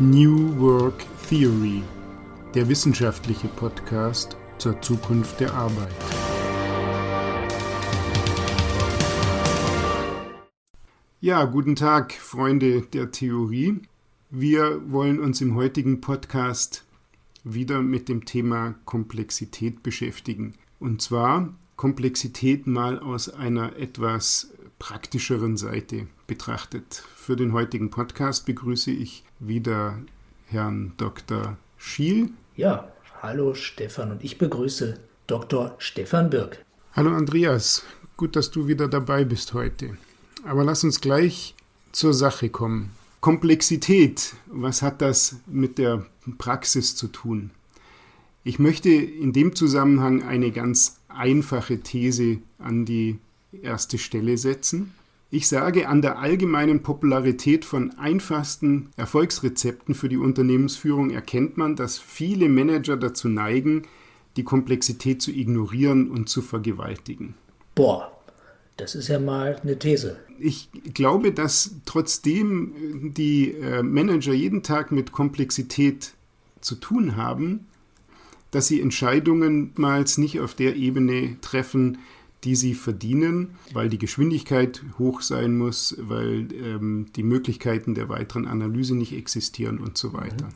New Work Theory, der wissenschaftliche Podcast zur Zukunft der Arbeit. Ja, guten Tag, Freunde der Theorie. Wir wollen uns im heutigen Podcast wieder mit dem Thema Komplexität beschäftigen. Und zwar Komplexität mal aus einer etwas praktischeren Seite betrachtet. Für den heutigen Podcast begrüße ich wieder Herrn Dr. Schiel. Ja, hallo Stefan und ich begrüße Dr. Stefan Birk. Hallo Andreas, gut, dass du wieder dabei bist heute. Aber lass uns gleich zur Sache kommen. Komplexität, was hat das mit der Praxis zu tun? Ich möchte in dem Zusammenhang eine ganz einfache These an die erste Stelle setzen. Ich sage, an der allgemeinen Popularität von einfachsten Erfolgsrezepten für die Unternehmensführung erkennt man, dass viele Manager dazu neigen, die Komplexität zu ignorieren und zu vergewaltigen. Boah, das ist ja mal eine These. Ich glaube, dass trotzdem die äh, Manager jeden Tag mit Komplexität zu tun haben, dass sie Entscheidungen mal nicht auf der Ebene treffen, die sie verdienen, weil die Geschwindigkeit hoch sein muss, weil ähm, die Möglichkeiten der weiteren Analyse nicht existieren und so weiter.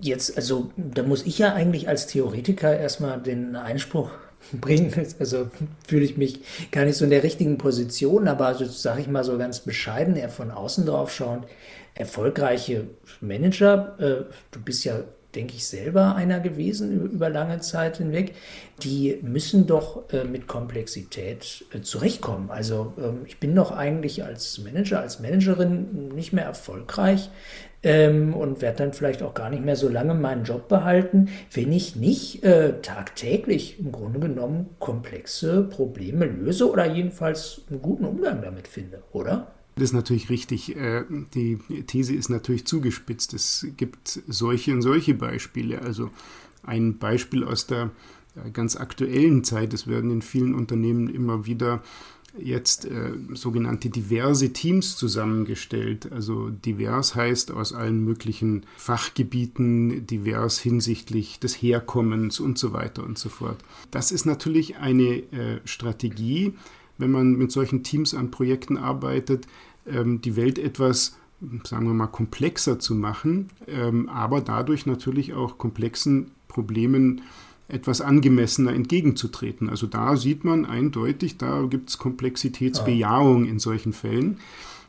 Jetzt, also da muss ich ja eigentlich als Theoretiker erstmal den Einspruch bringen. Also fühle ich mich gar nicht so in der richtigen Position, aber also, sage ich mal so ganz bescheiden, eher von außen drauf schauend, erfolgreiche Manager, äh, du bist ja denke ich, selber einer gewesen über lange Zeit hinweg. Die müssen doch äh, mit Komplexität äh, zurechtkommen. Also ähm, ich bin doch eigentlich als Manager, als Managerin nicht mehr erfolgreich ähm, und werde dann vielleicht auch gar nicht mehr so lange meinen Job behalten, wenn ich nicht äh, tagtäglich im Grunde genommen komplexe Probleme löse oder jedenfalls einen guten Umgang damit finde, oder? Das ist natürlich richtig. Äh, die These ist natürlich zugespitzt. Es gibt solche und solche Beispiele. Also ein Beispiel aus der äh, ganz aktuellen Zeit. Es werden in vielen Unternehmen immer wieder jetzt äh, sogenannte diverse Teams zusammengestellt. Also divers heißt aus allen möglichen Fachgebieten, divers hinsichtlich des Herkommens und so weiter und so fort. Das ist natürlich eine Strategie, wenn man mit solchen Teams an Projekten arbeitet, ähm, die Welt etwas, sagen wir mal, komplexer zu machen, ähm, aber dadurch natürlich auch komplexen Problemen etwas angemessener entgegenzutreten. Also da sieht man eindeutig, da gibt es Komplexitätsbejahung in solchen Fällen.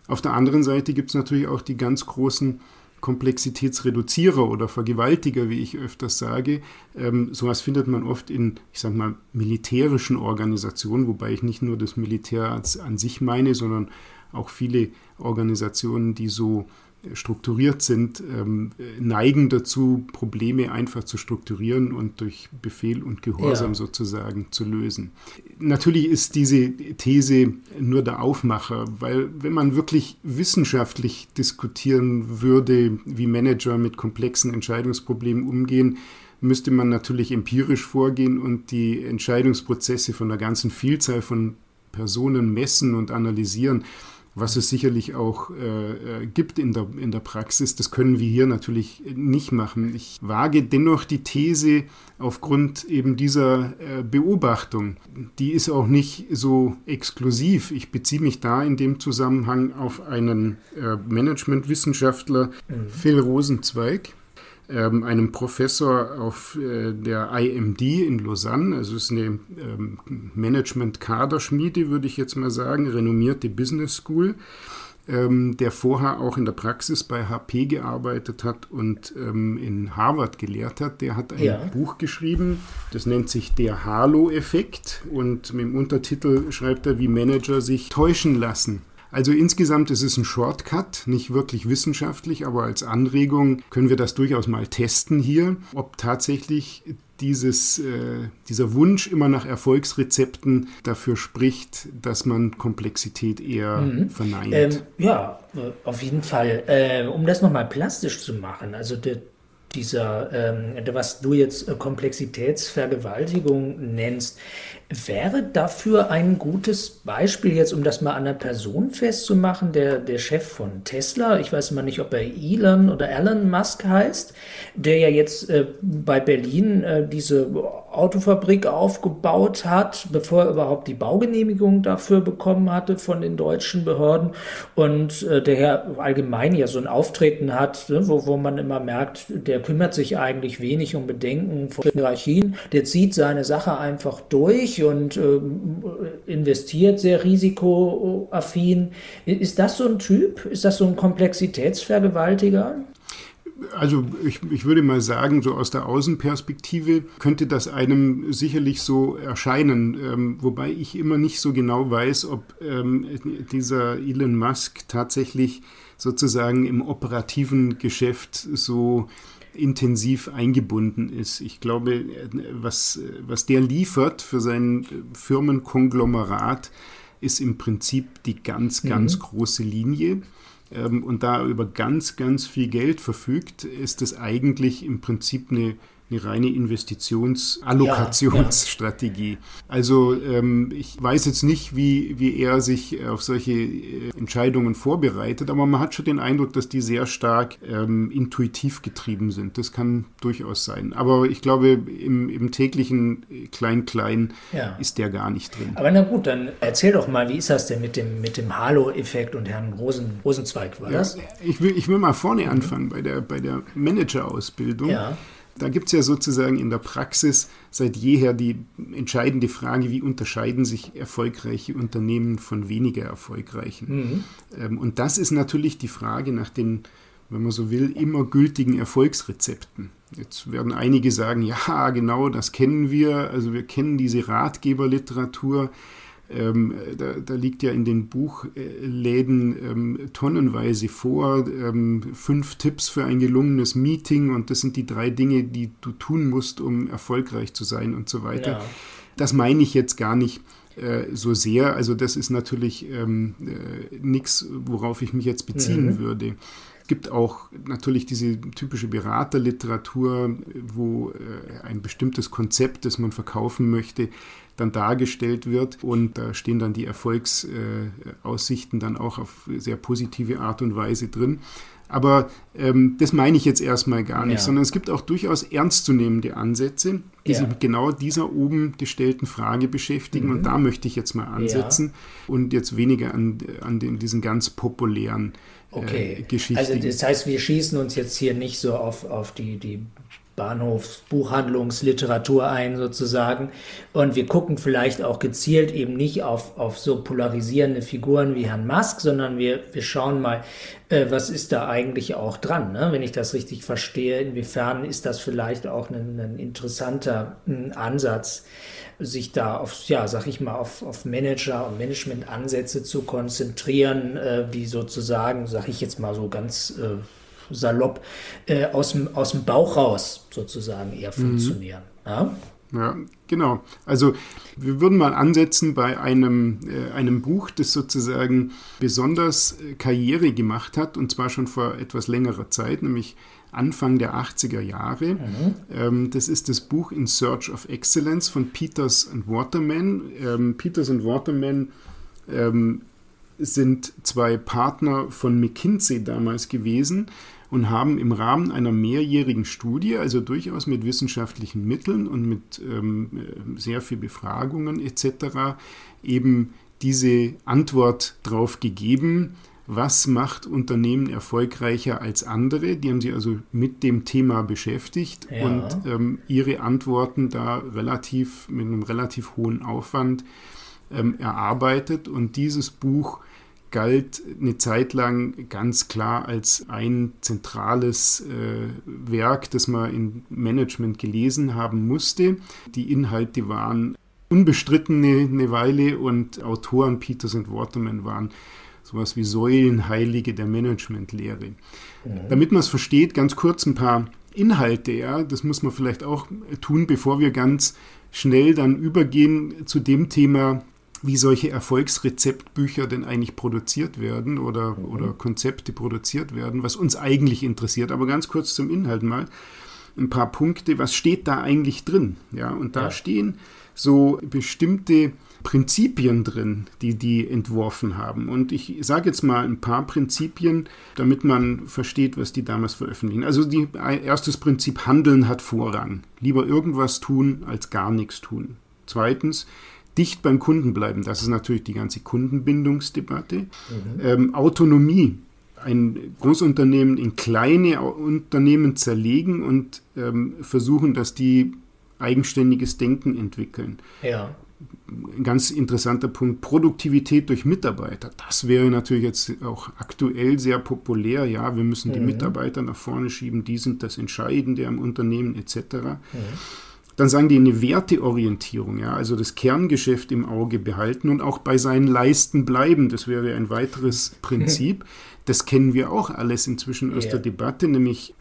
Auf der anderen Seite gibt es natürlich auch die ganz großen Komplexitätsreduzierer oder Vergewaltiger, wie ich öfters sage. Ähm, sowas findet man oft in, ich sage mal, militärischen Organisationen, wobei ich nicht nur das Militär an sich meine, sondern auch viele Organisationen, die so strukturiert sind, ähm, neigen dazu, Probleme einfach zu strukturieren und durch Befehl und Gehorsam ja. sozusagen zu lösen. Natürlich ist diese These nur der Aufmacher, weil wenn man wirklich wissenschaftlich diskutieren würde, wie Manager mit komplexen Entscheidungsproblemen umgehen, müsste man natürlich empirisch vorgehen und die Entscheidungsprozesse von einer ganzen Vielzahl von Personen messen und analysieren was es sicherlich auch äh, äh, gibt in der, in der Praxis. Das können wir hier natürlich nicht machen. Ich wage dennoch die These aufgrund eben dieser äh, Beobachtung. Die ist auch nicht so exklusiv. Ich beziehe mich da in dem Zusammenhang auf einen äh, Managementwissenschaftler, mhm. Phil Rosenzweig ähm, einem Professor auf äh, der IMD in Lausanne, also es ist eine ähm, Management-Kaderschmiede, würde ich jetzt mal sagen, renommierte Business School, ähm, der vorher auch in der Praxis bei HP gearbeitet hat und ähm, in Harvard gelehrt hat. Der hat ein ja. Buch geschrieben, das nennt sich Der Halo-Effekt und mit dem Untertitel schreibt er, wie Manager sich täuschen lassen. Also insgesamt ist es ein Shortcut, nicht wirklich wissenschaftlich, aber als Anregung können wir das durchaus mal testen hier, ob tatsächlich dieses, äh, dieser Wunsch immer nach Erfolgsrezepten dafür spricht, dass man Komplexität eher mhm. verneint. Ähm, ja, äh, auf jeden Fall. Äh, um das nochmal plastisch zu machen, also der, dieser, ähm, was du jetzt äh, Komplexitätsvergewaltigung nennst, Wäre dafür ein gutes Beispiel jetzt, um das mal an der Person festzumachen, der, der Chef von Tesla, ich weiß immer nicht, ob er Elon oder Elon Musk heißt, der ja jetzt äh, bei Berlin äh, diese Autofabrik aufgebaut hat, bevor er überhaupt die Baugenehmigung dafür bekommen hatte von den deutschen Behörden und äh, der ja allgemein ja so ein Auftreten hat, ne, wo, wo man immer merkt, der kümmert sich eigentlich wenig um Bedenken von Hierarchien, der zieht seine Sache einfach durch und äh, investiert sehr risikoaffin. Ist das so ein Typ? Ist das so ein Komplexitätsvergewaltiger? Also ich, ich würde mal sagen, so aus der Außenperspektive könnte das einem sicherlich so erscheinen, ähm, wobei ich immer nicht so genau weiß, ob ähm, dieser Elon Musk tatsächlich sozusagen im operativen Geschäft so intensiv eingebunden ist. Ich glaube, was, was der liefert für sein Firmenkonglomerat, ist im Prinzip die ganz, ganz mhm. große Linie. Ähm, und da über ganz, ganz viel Geld verfügt, ist es eigentlich im Prinzip eine eine reine Investitionsallokationsstrategie. Ja, ja. Also ähm, ich weiß jetzt nicht, wie, wie er sich auf solche äh, Entscheidungen vorbereitet, aber man hat schon den Eindruck, dass die sehr stark ähm, intuitiv getrieben sind. Das kann durchaus sein. Aber ich glaube, im, im täglichen Klein-Klein ja. ist der gar nicht drin. Aber na gut, dann erzähl doch mal, wie ist das denn mit dem, mit dem Halo-Effekt und Herrn Rosen, Rosenzweig war das? Ich will, ich will mal vorne anfangen bei der, bei der Manager-Ausbildung. Ja. Da gibt es ja sozusagen in der Praxis seit jeher die entscheidende Frage, wie unterscheiden sich erfolgreiche Unternehmen von weniger erfolgreichen. Mhm. Ähm, und das ist natürlich die Frage nach den, wenn man so will, immer gültigen Erfolgsrezepten. Jetzt werden einige sagen, ja, genau, das kennen wir. Also wir kennen diese Ratgeberliteratur. Ähm, da, da, liegt ja in den Buchläden ähm, tonnenweise vor, ähm, fünf Tipps für ein gelungenes Meeting und das sind die drei Dinge, die du tun musst, um erfolgreich zu sein und so weiter. Ja. Das meine ich jetzt gar nicht äh, so sehr. Also das ist natürlich ähm, äh, nichts, worauf ich mich jetzt beziehen mhm. würde gibt auch natürlich diese typische Beraterliteratur, wo äh, ein bestimmtes Konzept, das man verkaufen möchte, dann dargestellt wird. Und da stehen dann die Erfolgsaussichten dann auch auf sehr positive Art und Weise drin. Aber ähm, das meine ich jetzt erstmal gar nicht, ja. sondern es gibt auch durchaus ernstzunehmende Ansätze, die ja. sich mit genau dieser oben gestellten Frage beschäftigen. Mhm. Und da möchte ich jetzt mal ansetzen ja. und jetzt weniger an, an den, diesen ganz populären okay. Geschichten. Also das heißt, wir schießen uns jetzt hier nicht so auf, auf die, die Bahnhofsbuchhandlungsliteratur ein sozusagen. Und wir gucken vielleicht auch gezielt eben nicht auf, auf so polarisierende Figuren wie Herrn Musk, sondern wir, wir schauen mal, äh, was ist da eigentlich auch dran, ne? wenn ich das richtig verstehe. Inwiefern ist das vielleicht auch ein, ein interessanter ein Ansatz, sich da auf, ja, sag ich mal, auf, auf Manager und Managementansätze zu konzentrieren, äh, die sozusagen, sag ich jetzt mal so ganz äh, salopp äh, aus, dem, aus dem Bauch raus sozusagen eher mhm. funktionieren. Ja? Ja, genau. Also wir würden mal ansetzen bei einem, äh, einem Buch, das sozusagen besonders äh, Karriere gemacht hat, und zwar schon vor etwas längerer Zeit, nämlich Anfang der 80er Jahre. Mhm. Ähm, das ist das Buch In Search of Excellence von Peters and Waterman. Ähm, Peters and Waterman ähm, sind zwei Partner von McKinsey damals gewesen und haben im Rahmen einer mehrjährigen Studie, also durchaus mit wissenschaftlichen Mitteln und mit ähm, sehr viel Befragungen etc., eben diese Antwort drauf gegeben, was macht Unternehmen erfolgreicher als andere. Die haben sich also mit dem Thema beschäftigt ja. und ähm, ihre Antworten da relativ mit einem relativ hohen Aufwand ähm, erarbeitet. Und dieses Buch galt eine Zeit lang ganz klar als ein zentrales äh, Werk, das man im Management gelesen haben musste. Die Inhalte waren unbestritten eine, eine Weile und Autoren Peters und Waterman waren sowas wie Säulenheilige der Managementlehre. Mhm. Damit man es versteht, ganz kurz ein paar Inhalte, ja, das muss man vielleicht auch tun, bevor wir ganz schnell dann übergehen zu dem Thema, wie solche Erfolgsrezeptbücher denn eigentlich produziert werden oder, mhm. oder Konzepte produziert werden, was uns eigentlich interessiert. Aber ganz kurz zum Inhalt mal. ein paar Punkte, was steht da eigentlich drin? Ja, und da ja. stehen so bestimmte Prinzipien drin, die die entworfen haben. Und ich sage jetzt mal ein paar Prinzipien, damit man versteht, was die damals veröffentlichen. Also die, erstes Prinzip, Handeln hat Vorrang. Lieber irgendwas tun als gar nichts tun. Zweitens, dicht beim Kunden bleiben. Das ist natürlich die ganze Kundenbindungsdebatte. Mhm. Ähm, Autonomie. Ein Großunternehmen in kleine Unternehmen zerlegen und ähm, versuchen, dass die eigenständiges Denken entwickeln. Ja. Ein ganz interessanter Punkt, Produktivität durch Mitarbeiter. Das wäre natürlich jetzt auch aktuell sehr populär. Ja, wir müssen die mhm. Mitarbeiter nach vorne schieben, die sind das Entscheidende am Unternehmen etc. Mhm. Dann sagen die eine Werteorientierung, ja, also das Kerngeschäft im Auge behalten und auch bei seinen Leisten bleiben. Das wäre ein weiteres Prinzip. Das kennen wir auch alles inzwischen aus ja. der Debatte, nämlich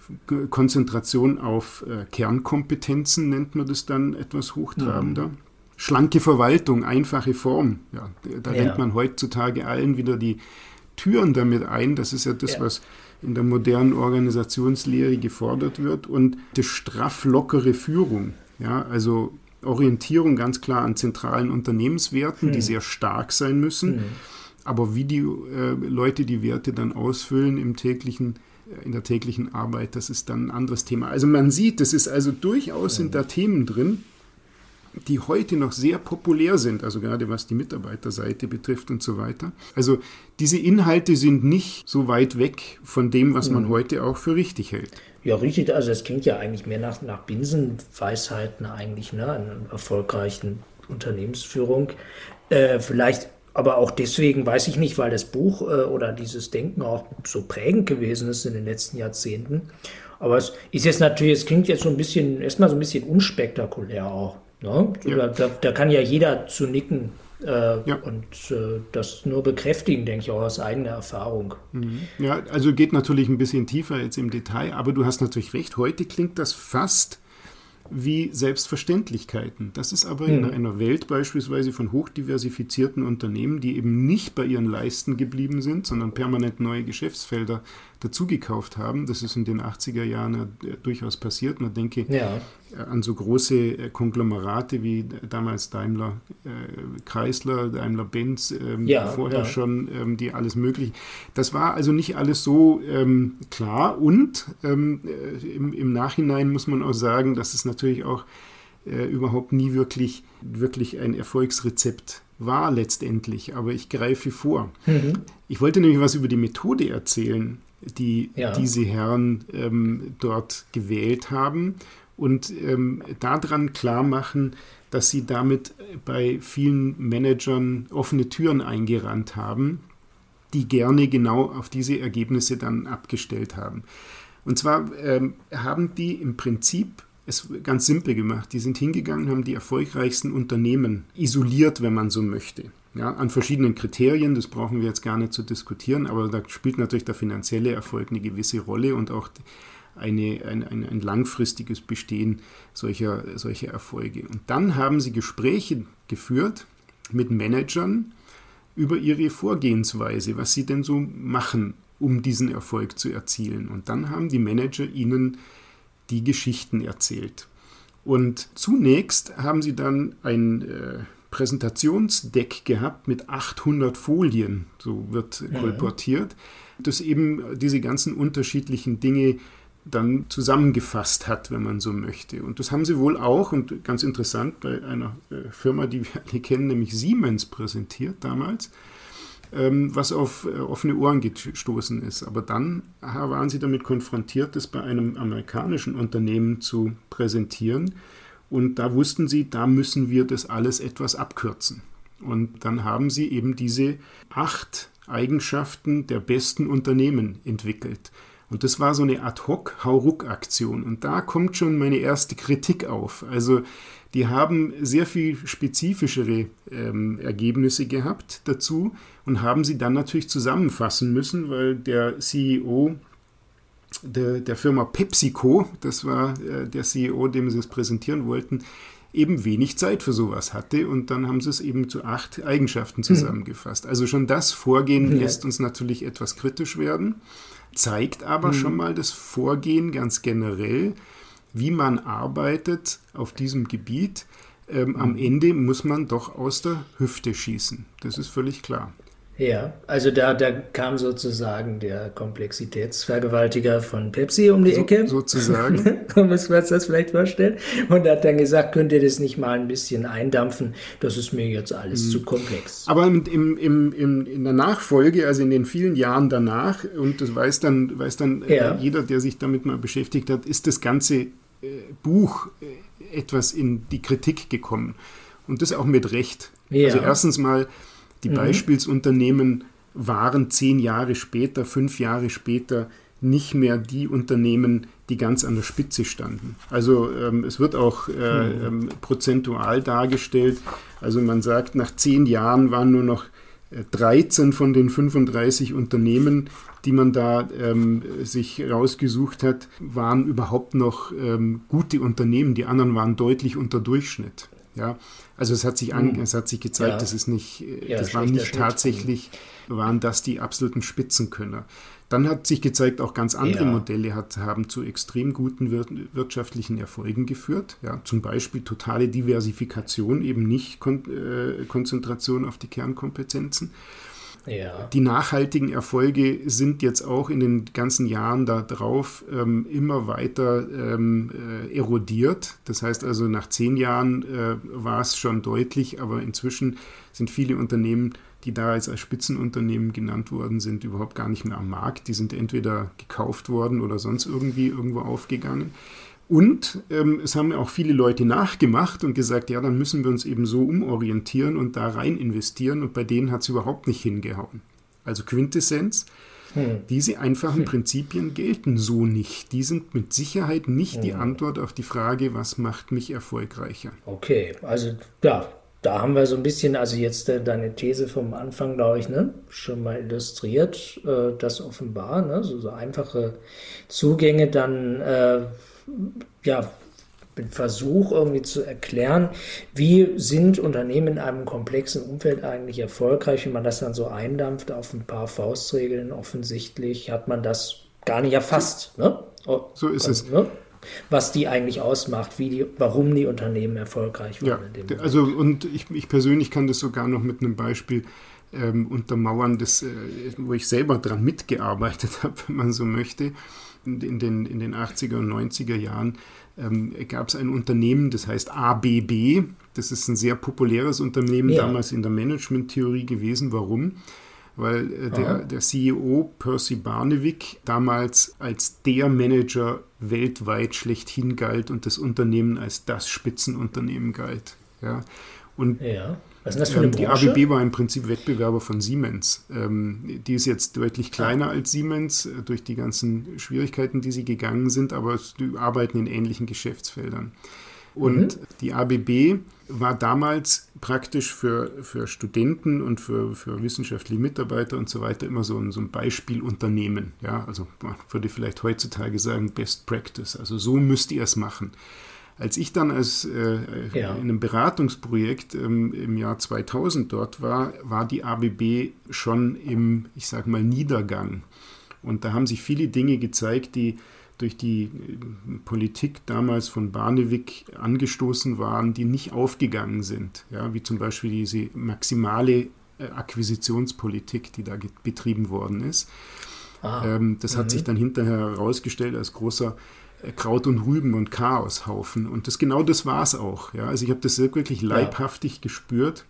Konzentration auf äh, Kernkompetenzen nennt man das dann etwas hochtrabender. Mhm. Schlanke Verwaltung, einfache Form. Ja, da ja. rennt man heutzutage allen wieder die Türen damit ein. Das ist ja das, ja. was in der modernen Organisationslehre gefordert wird. Und die straff lockere Führung. Ja, also Orientierung ganz klar an zentralen Unternehmenswerten, mhm. die sehr stark sein müssen. Mhm aber wie die äh, Leute die Werte dann ausfüllen im täglichen, äh, in der täglichen Arbeit, das ist dann ein anderes Thema. Also man sieht, es ist also durchaus sind da Themen drin, die heute noch sehr populär sind, also gerade was die Mitarbeiterseite betrifft und so weiter. Also diese Inhalte sind nicht so weit weg von dem, was man mhm. heute auch für richtig hält. Ja, richtig. Also es klingt ja eigentlich mehr nach, nach Binsenweisheiten eigentlich, ne, einer erfolgreichen Unternehmensführung. Äh, vielleicht aber auch deswegen weiß ich nicht, weil das Buch äh, oder dieses Denken auch so prägend gewesen ist in den letzten Jahrzehnten. Aber es ist jetzt natürlich, es klingt jetzt so ein bisschen, erstmal so ein bisschen unspektakulär auch. Ne? Ja. Da, da, kann ja jeder zu nicken äh, ja. und äh, das nur bekräftigen, denke ich, auch aus eigener Erfahrung. Mhm. Ja, also geht natürlich ein bisschen tiefer jetzt im Detail, aber du hast natürlich recht, heute klingt das fast wie Selbstverständlichkeiten. Das ist aber in mhm. einer Welt beispielsweise von hochdiversifizierten Unternehmen, die eben nicht bei ihren Leisten geblieben sind, sondern permanent neue Geschäftsfelder dazugekauft haben. Das ist in den 80er Jahren ja durchaus passiert. Man denke ja. an so große äh, Konglomerate wie damals Daimler äh, Chrysler, Daimler Benz, ähm, ja, vorher ja. schon, ähm, die alles mögliche. Das war also nicht alles so ähm, klar und ähm, äh, im, im, Nachhinein muss man auch sagen, dass es natürlich auch äh, überhaupt nie wirklich, wirklich ein Erfolgsrezept war letztendlich, aber ich greife vor. Mhm. Ich wollte nämlich was über die Methode erzählen die ja. diese Herren ähm, dort gewählt haben und ähm, daran klar machen, dass sie damit bei vielen Managern offene Türen eingerannt haben, die gerne genau auf diese Ergebnisse dann abgestellt haben. Und zwar ähm, haben die im Prinzip es ganz simpel gemacht. Die sind hingegangen, haben die erfolgreichsten Unternehmen isoliert, wenn man so möchte. Ja, an verschiedenen Kriterien, das brauchen wir jetzt gar nicht zu diskutieren, aber da spielt natürlich der finanzielle Erfolg eine gewisse Rolle und auch eine, ein, ein, ein langfristiges Bestehen solcher, solcher Erfolge. Und dann haben sie Gespräche geführt mit Managern über ihre Vorgehensweise, was sie denn so machen, um diesen Erfolg zu erzielen. Und dann haben die Manager ihnen die Geschichten erzählt. Und zunächst haben sie dann ein äh, Präsentationsdeck gehabt mit 800 Folien, so wird ja. kolportiert, das eben diese ganzen unterschiedlichen Dinge dann zusammengefasst hat, wenn man so möchte. Und das haben sie wohl auch, und ganz interessant, bei einer äh, Firma, die wir alle kennen, nämlich Siemens präsentiert damals, was auf äh, offene Ohren gestoßen ist. Aber dann waren sie damit konfrontiert, das bei einem amerikanischen Unternehmen zu präsentieren, und da wussten sie, da müssen wir das alles etwas abkürzen. Und dann haben sie eben diese acht Eigenschaften der besten Unternehmen entwickelt. Und das war so eine Ad-hoc-Hauruck-Aktion. Und da kommt schon meine erste Kritik auf. Also die haben sehr viel spezifischere ähm, Ergebnisse gehabt dazu und haben sie dann natürlich zusammenfassen müssen, weil der CEO der, der Firma PepsiCo, das war äh, der CEO, dem sie es präsentieren wollten, eben wenig Zeit für sowas hatte und dann haben sie es eben zu acht Eigenschaften hm. zusammengefasst. Also schon das Vorgehen ja. lässt uns natürlich etwas kritisch werden, zeigt aber mhm. schon mal das Vorgehen ganz generell, wie man arbeitet auf diesem Gebiet. Ähm, am Ende muss man doch aus der Hüfte schießen. Das ist völlig klar. Ja, also da, da kam sozusagen der Komplexitätsvergewaltiger von Pepsi um die so, Ecke. Sozusagen. Muss man sich das vielleicht vorstellen. Und hat dann gesagt, könnt ihr das nicht mal ein bisschen eindampfen? Das ist mir jetzt alles hm. zu komplex. Aber im, im, im, in der Nachfolge, also in den vielen Jahren danach, und das weiß dann, weiß dann äh, ja. äh, jeder, der sich damit mal beschäftigt hat, ist das ganze Buch äh, etwas in die Kritik gekommen. Und das auch mit Recht. Ja. Also erstens mal die mhm. Beispielsunternehmen waren zehn Jahre später, fünf Jahre später nicht mehr die Unternehmen, die ganz an der Spitze standen. Also ähm, es wird auch äh, mhm. ähm, prozentual dargestellt. Also man sagt, nach zehn Jahren waren nur noch 13 äh, von den 35 Unternehmen, die man da ähm, sich rausgesucht hat, waren überhaupt noch ähm, gute Unternehmen. Die anderen waren deutlich unter Durchschnitt. Ja, also es hat sich, an, hm. es hat sich gezeigt, ja. das ist nicht, äh, ja, das waren nicht tatsächlich, waren das die absoluten Spitzenkönner. Dann hat sich gezeigt, auch ganz andere ja. Modelle hat, haben zu extrem guten wir wirtschaftlichen Erfolgen geführt. Ja, zum Beispiel totale Diversifikation, eben nicht Kon äh, Konzentration auf die Kernkompetenzen. Ja. Die nachhaltigen Erfolge sind jetzt auch in den ganzen Jahren darauf ähm, immer weiter ähm, äh, erodiert. Das heißt also, nach zehn Jahren äh, war es schon deutlich, aber inzwischen sind viele Unternehmen, die da jetzt als Spitzenunternehmen genannt worden sind, überhaupt gar nicht mehr am Markt. Die sind entweder gekauft worden oder sonst irgendwie irgendwo aufgegangen. Und ähm, es haben auch viele Leute nachgemacht und gesagt, ja, dann müssen wir uns eben so umorientieren und da rein investieren. Und bei denen hat es überhaupt nicht hingehauen. Also Quintessenz, hm. diese einfachen hm. Prinzipien gelten so nicht. Die sind mit Sicherheit nicht hm. die Antwort auf die Frage, was macht mich erfolgreicher. Okay, also ja, da haben wir so ein bisschen, also jetzt äh, deine These vom Anfang, glaube ich, ne, schon mal illustriert, äh, das offenbar, ne, so, so einfache Zugänge dann äh, ja, den Versuch irgendwie zu erklären, wie sind Unternehmen in einem komplexen Umfeld eigentlich erfolgreich, wie man das dann so eindampft auf ein paar Faustregeln. Offensichtlich hat man das gar nicht erfasst. Ne? So ist es. Ne? was die eigentlich ausmacht, wie die, warum die Unternehmen erfolgreich waren. Ja, also und ich, ich, persönlich kann das sogar noch mit einem Beispiel ähm, untermauern, das, äh, wo ich selber dran mitgearbeitet habe, wenn man so möchte in den, in den 80er und 90er Jahren ähm, gab es ein Unternehmen, das heißt ABB. Das ist ein sehr populäres Unternehmen ja. damals in der Management-Theorie gewesen. Warum? Weil äh, der, der CEO Percy Barnevik damals als der Manager weltweit schlechthin galt und das Unternehmen als das Spitzenunternehmen galt. Ja. Und ja. Was ist das für eine Die ABB war im Prinzip Wettbewerber von Siemens. Ähm, die ist jetzt deutlich kleiner ah. als Siemens äh, durch die ganzen Schwierigkeiten, die sie gegangen sind, aber die arbeiten in ähnlichen Geschäftsfeldern. Und mhm. die ABB war damals praktisch für, für Studenten und für, für wissenschaftliche Mitarbeiter und so weiter immer so ein, so ein Beispielunternehmen. Ja, also man würde vielleicht heutzutage sagen Best Practice. Also so müsst ihr es machen. Als ich dann als, äh, ja. in einem Beratungsprojekt ähm, im Jahr 2000 dort war, war die ABB schon im, ich sage mal, Niedergang. Und da haben sich viele Dinge gezeigt, die durch die äh, Politik damals von Barnevik angestoßen waren, die nicht aufgegangen sind. Ja, wie zum Beispiel diese maximale äh, Akquisitionspolitik, die da betrieben worden ist. Ah, ähm, das hat mhm. sich dann hinterher herausgestellt als großer Kraut und Rüben und Chaoshaufen. Und das genau das war es auch. Ja? Also ich habe das wirklich leibhaftig ja. gespürt,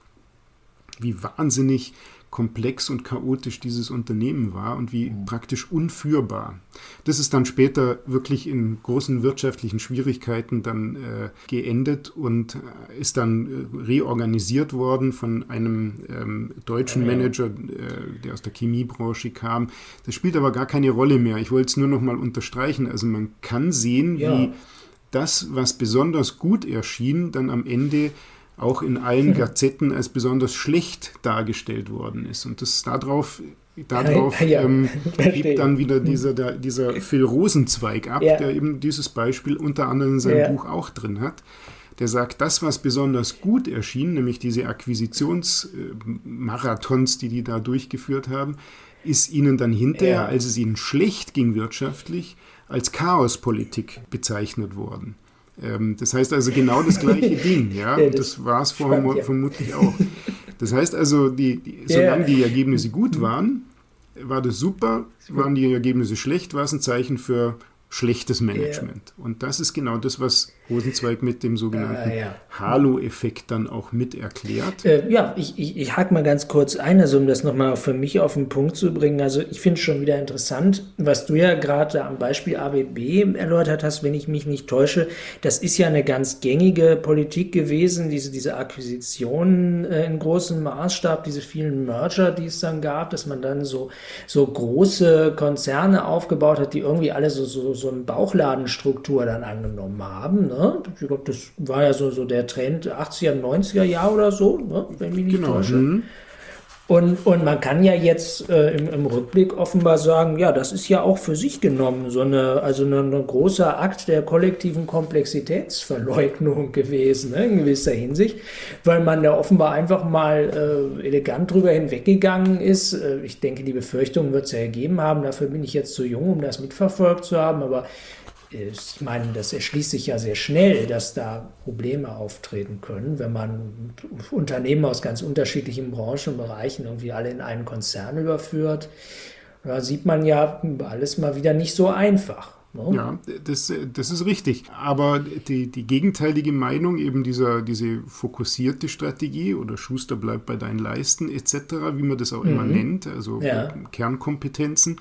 wie wahnsinnig komplex und chaotisch dieses Unternehmen war und wie mhm. praktisch unführbar. Das ist dann später wirklich in großen wirtschaftlichen Schwierigkeiten dann äh, geendet und äh, ist dann äh, reorganisiert worden von einem ähm, deutschen Manager, äh, der aus der Chemiebranche kam. Das spielt aber gar keine Rolle mehr. Ich wollte es nur noch mal unterstreichen. Also man kann sehen, ja. wie das, was besonders gut erschien, dann am Ende auch in allen Gazetten als besonders schlecht dargestellt worden ist. Und das darauf, darauf ja, ähm, hebt dann wieder dieser, der, dieser Phil Rosenzweig ab, ja. der eben dieses Beispiel unter anderem in seinem ja. Buch auch drin hat. Der sagt, das, was besonders gut erschien, nämlich diese Akquisitionsmarathons, die die da durchgeführt haben, ist ihnen dann hinterher, als es ihnen schlecht ging wirtschaftlich, als Chaospolitik bezeichnet worden. Ähm, das heißt also genau das gleiche Ding, ja. ja das, das war es vorher ja. vermutlich auch. Das heißt also, die, die, solange die Ergebnisse gut waren, war das super. Waren die Ergebnisse schlecht, war es ein Zeichen für schlechtes Management. Yeah. Und das ist genau das, was Rosenzweig mit dem sogenannten äh, ja. Halo-Effekt dann auch mit erklärt. Äh, ja, ich, ich, ich hake mal ganz kurz ein, also um das nochmal für mich auf den Punkt zu bringen. Also ich finde es schon wieder interessant, was du ja gerade am Beispiel ABB erläutert hast, wenn ich mich nicht täusche. Das ist ja eine ganz gängige Politik gewesen, diese, diese Akquisitionen äh, in großem Maßstab, diese vielen Merger, die es dann gab, dass man dann so, so große Konzerne aufgebaut hat, die irgendwie alle so, so so eine Bauchladenstruktur dann angenommen haben. Ne? Ich glaube, das war ja so, so der Trend 80er, 90er Jahre oder so, ne? wenn mich nicht genau. täusche. Mhm. Und, und man kann ja jetzt äh, im, im Rückblick offenbar sagen, ja, das ist ja auch für sich genommen so eine, also ein großer Akt der kollektiven Komplexitätsverleugnung gewesen, ne, in gewisser Hinsicht, weil man da offenbar einfach mal äh, elegant drüber hinweggegangen ist. Äh, ich denke, die Befürchtung wird es ja ergeben haben, dafür bin ich jetzt zu jung, um das mitverfolgt zu haben, aber ich meine, das erschließt sich ja sehr schnell, dass da Probleme auftreten können, wenn man Unternehmen aus ganz unterschiedlichen Branchen und Bereichen irgendwie alle in einen Konzern überführt. Da sieht man ja alles mal wieder nicht so einfach. Ne? Ja, das, das ist richtig. Aber die, die gegenteilige Meinung, eben dieser, diese fokussierte Strategie oder Schuster bleibt bei deinen Leisten etc., wie man das auch mhm. immer nennt, also ja. Kernkompetenzen,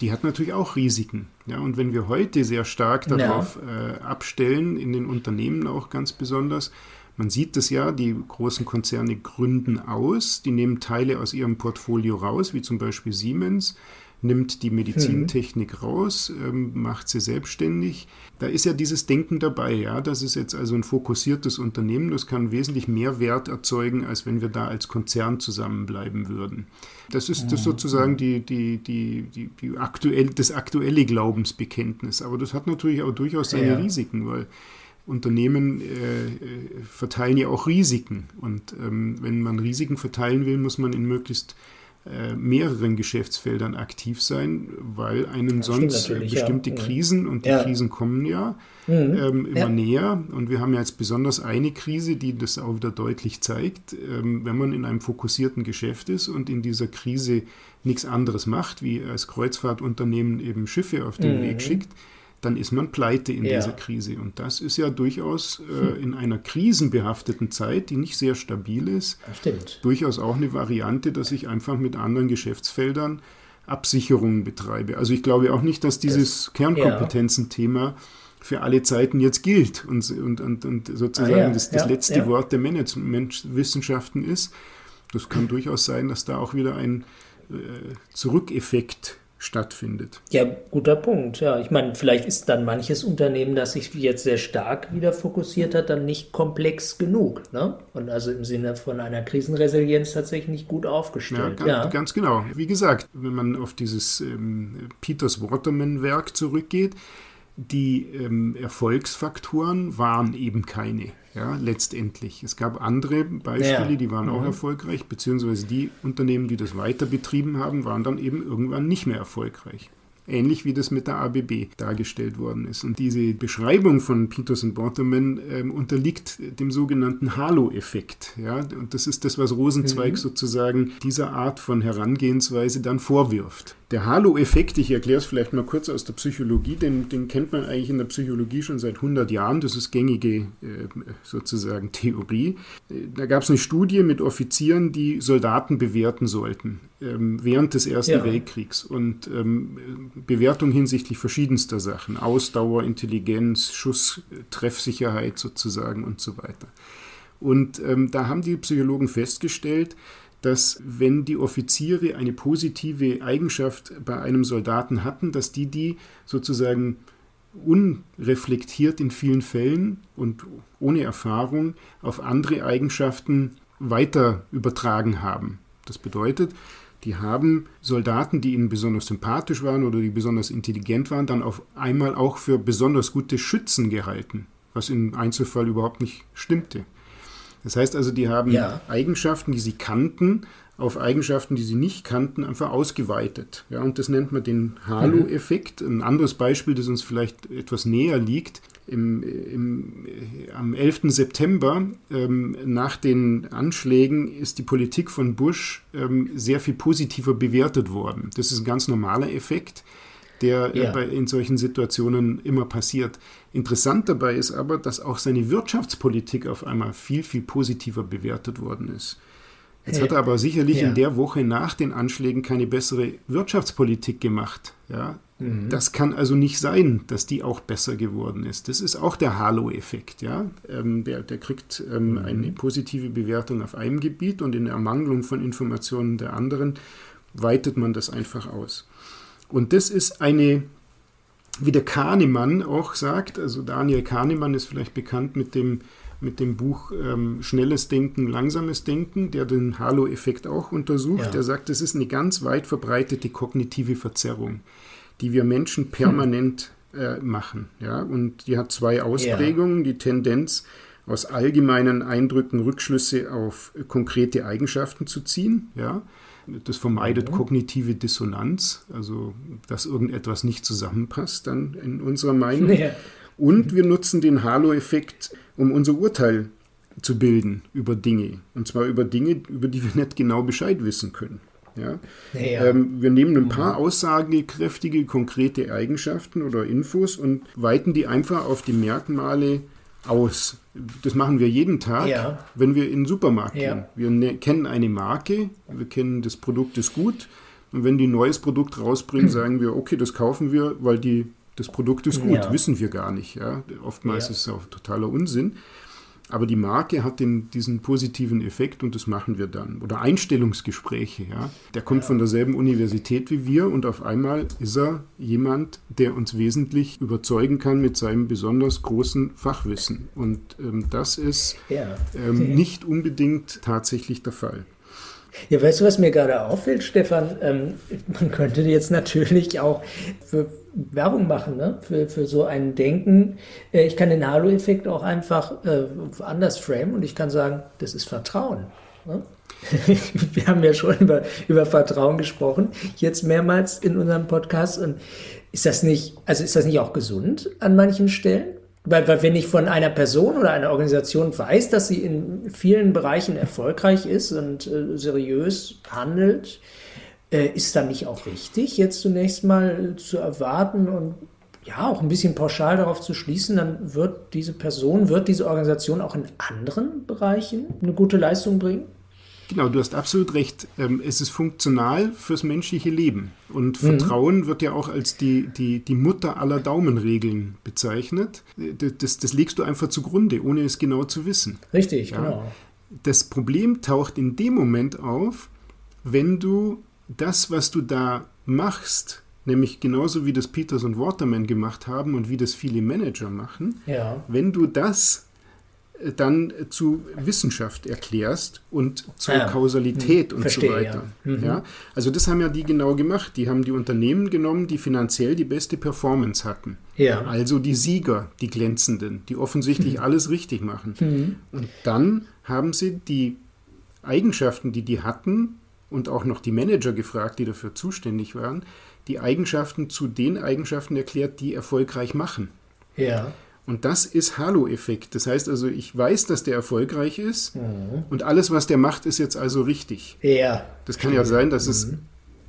die hat natürlich auch Risiken. Ja, und wenn wir heute sehr stark darauf ja. äh, abstellen, in den Unternehmen auch ganz besonders, man sieht das ja, die großen Konzerne gründen aus, die nehmen Teile aus ihrem Portfolio raus, wie zum Beispiel Siemens, nimmt die Medizintechnik mhm. raus, ähm, macht sie selbstständig. Da ist ja dieses Denken dabei, ja. Das ist jetzt also ein fokussiertes Unternehmen, das kann wesentlich mehr Wert erzeugen, als wenn wir da als Konzern zusammenbleiben würden. Das ist das sozusagen die, die, die, die, die aktuell, das aktuelle Glaubensbekenntnis. Aber das hat natürlich auch durchaus seine ja. Risiken, weil Unternehmen äh, verteilen ja auch Risiken. Und ähm, wenn man Risiken verteilen will, muss man in möglichst äh, mehreren Geschäftsfeldern aktiv sein, weil einem sonst bestimmte ja. Mhm. Krisen und die ja. Krisen kommen ja mhm. ähm, immer ja. näher. Und wir haben ja jetzt besonders eine Krise, die das auch wieder deutlich zeigt. Ähm, wenn man in einem fokussierten Geschäft ist und in dieser Krise nichts anderes macht, wie als Kreuzfahrtunternehmen eben Schiffe auf den mhm. Weg schickt, dann ist man pleite in ja. dieser Krise. Und das ist ja durchaus äh, in einer krisenbehafteten Zeit, die nicht sehr stabil ist, durchaus auch eine Variante, dass ich einfach mit anderen Geschäftsfeldern Absicherungen betreibe. Also ich glaube auch nicht, dass dieses das, Kernkompetenzenthema ja. für alle Zeiten jetzt gilt und, und, und, und sozusagen ah, ja. das, das letzte Wort der Managementwissenschaften ist. Das kann durchaus sein, dass da auch wieder ein äh, Zurückeffekt stattfindet. Ja, guter Punkt. Ja, ich meine, vielleicht ist dann manches Unternehmen, das sich jetzt sehr stark wieder fokussiert hat, dann nicht komplex genug. Ne? Und also im Sinne von einer Krisenresilienz tatsächlich nicht gut aufgestellt. Ja, ganz, ja. ganz genau. Wie gesagt, wenn man auf dieses ähm, Peters Waterman-Werk zurückgeht, die ähm, Erfolgsfaktoren waren eben keine, ja, letztendlich. Es gab andere Beispiele, ja. die waren mhm. auch erfolgreich, beziehungsweise die Unternehmen, die das weiter betrieben haben, waren dann eben irgendwann nicht mehr erfolgreich ähnlich wie das mit der ABB dargestellt worden ist. Und diese Beschreibung von Peters und Bortemann äh, unterliegt dem sogenannten Halo-Effekt. Ja? Und das ist das, was Rosenzweig mhm. sozusagen dieser Art von Herangehensweise dann vorwirft. Der Halo-Effekt, ich erkläre es vielleicht mal kurz aus der Psychologie, den, den, kennt man eigentlich in der Psychologie schon seit 100 Jahren, das ist gängige äh, sozusagen Theorie. Da gab es eine Studie mit Offizieren, die Soldaten bewerten sollten ähm, während des Ersten ja. Weltkriegs und ähm, Bewertung hinsichtlich verschiedenster Sachen, Ausdauer, Intelligenz, Schusstreffsicherheit sozusagen und so weiter. Und ähm, da haben die Psychologen festgestellt, dass wenn die Offiziere eine positive Eigenschaft bei einem Soldaten hatten, dass die die sozusagen unreflektiert in vielen Fällen und ohne Erfahrung auf andere Eigenschaften weiter übertragen haben. Das bedeutet, die haben Soldaten, die ihnen besonders sympathisch waren oder die besonders intelligent waren, dann auf einmal auch für besonders gute Schützen gehalten, was im Einzelfall überhaupt nicht stimmte. Das heißt also, die haben ja. Eigenschaften, die sie kannten, auf Eigenschaften, die sie nicht kannten, einfach ausgeweitet. Ja, und das nennt man den Halo-Effekt. Ein anderes Beispiel, das uns vielleicht etwas näher liegt, im, im, am 11. September ähm, nach den Anschlägen ist die Politik von Bush ähm, sehr viel positiver bewertet worden. Das ist ein ganz normaler Effekt, der ja. bei, in solchen Situationen immer passiert. Interessant dabei ist aber, dass auch seine Wirtschaftspolitik auf einmal viel, viel positiver bewertet worden ist. Jetzt hat er aber sicherlich ja. in der Woche nach den Anschlägen keine bessere Wirtschaftspolitik gemacht. Ja? Mhm. Das kann also nicht sein, dass die auch besser geworden ist. Das ist auch der Halo-Effekt. Ja? Ähm, der, der kriegt ähm, mhm. eine positive Bewertung auf einem Gebiet und in der Ermangelung von Informationen der anderen weitet man das einfach aus. Und das ist eine, wie der Kahnemann auch sagt, also Daniel Kahnemann ist vielleicht bekannt mit dem mit dem Buch ähm, Schnelles Denken, Langsames Denken, der den Halo-Effekt auch untersucht. Ja. Der sagt, es ist eine ganz weit verbreitete kognitive Verzerrung, die wir Menschen permanent äh, machen. Ja? Und die hat zwei Ausprägungen. Ja. Die Tendenz, aus allgemeinen Eindrücken Rückschlüsse auf konkrete Eigenschaften zu ziehen. Ja? Das vermeidet mhm. kognitive Dissonanz, also dass irgendetwas nicht zusammenpasst dann in unserer Meinung. Ja. Und wir nutzen den Halo-Effekt um unser Urteil zu bilden über Dinge. Und zwar über Dinge, über die wir nicht genau Bescheid wissen können. Ja? ja. Ähm, wir nehmen ein paar mhm. aussagekräftige, konkrete Eigenschaften oder Infos und weiten die einfach auf die Merkmale aus. Das machen wir jeden Tag, ja. wenn wir in den Supermarkt gehen. Wir ne kennen eine Marke, wir kennen das Produkt ist gut. Und wenn die ein neues Produkt rausbringen, sagen wir, okay, das kaufen wir, weil die das Produkt ist gut, wissen wir gar nicht. Oftmals ist es auch totaler Unsinn. Aber die Marke hat den, diesen positiven Effekt und das machen wir dann. Oder Einstellungsgespräche, ja. Der kommt von derselben Universität wie wir und auf einmal ist er jemand, der uns wesentlich überzeugen kann mit seinem besonders großen Fachwissen. Und ähm, das ist ähm, nicht unbedingt tatsächlich der Fall. Ja, weißt du, was mir gerade auffällt, Stefan? Ähm, man könnte jetzt natürlich auch für Werbung machen, ne? für, für so ein Denken. Äh, ich kann den Halo-Effekt auch einfach äh, anders framen und ich kann sagen, das ist Vertrauen. Ne? Wir haben ja schon über, über Vertrauen gesprochen, jetzt mehrmals in unserem Podcast. Und ist das nicht, also ist das nicht auch gesund an manchen Stellen? Weil, weil wenn ich von einer Person oder einer Organisation weiß, dass sie in vielen Bereichen erfolgreich ist und äh, seriös handelt, ist dann nicht auch richtig, jetzt zunächst mal zu erwarten und ja, auch ein bisschen pauschal darauf zu schließen, dann wird diese Person, wird diese Organisation auch in anderen Bereichen eine gute Leistung bringen? Genau, du hast absolut recht. Ähm, es ist funktional fürs menschliche Leben. Und mhm. Vertrauen wird ja auch als die, die, die Mutter aller Daumenregeln bezeichnet. Das, das legst du einfach zugrunde, ohne es genau zu wissen. Richtig, ja? genau. Das Problem taucht in dem Moment auf, wenn du das, was du da machst, nämlich genauso wie das Peters und Waterman gemacht haben und wie das viele Manager machen, ja. wenn du das dann zu Wissenschaft erklärst und zur ja. Kausalität hm. und Verstehe, so weiter. Ja. Mhm. ja. Also das haben ja die genau gemacht. Die haben die Unternehmen genommen, die finanziell die beste Performance hatten. Ja. Also die Sieger, die glänzenden, die offensichtlich mhm. alles richtig machen. Mhm. Und dann haben sie die Eigenschaften, die die hatten, und auch noch die Manager gefragt, die dafür zuständig waren, die Eigenschaften zu den Eigenschaften erklärt, die erfolgreich machen. Ja. Und das ist Halo-Effekt. Das heißt also, ich weiß, dass der erfolgreich ist mhm. und alles, was der macht, ist jetzt also richtig. Ja. Das kann ja sein, dass mhm. es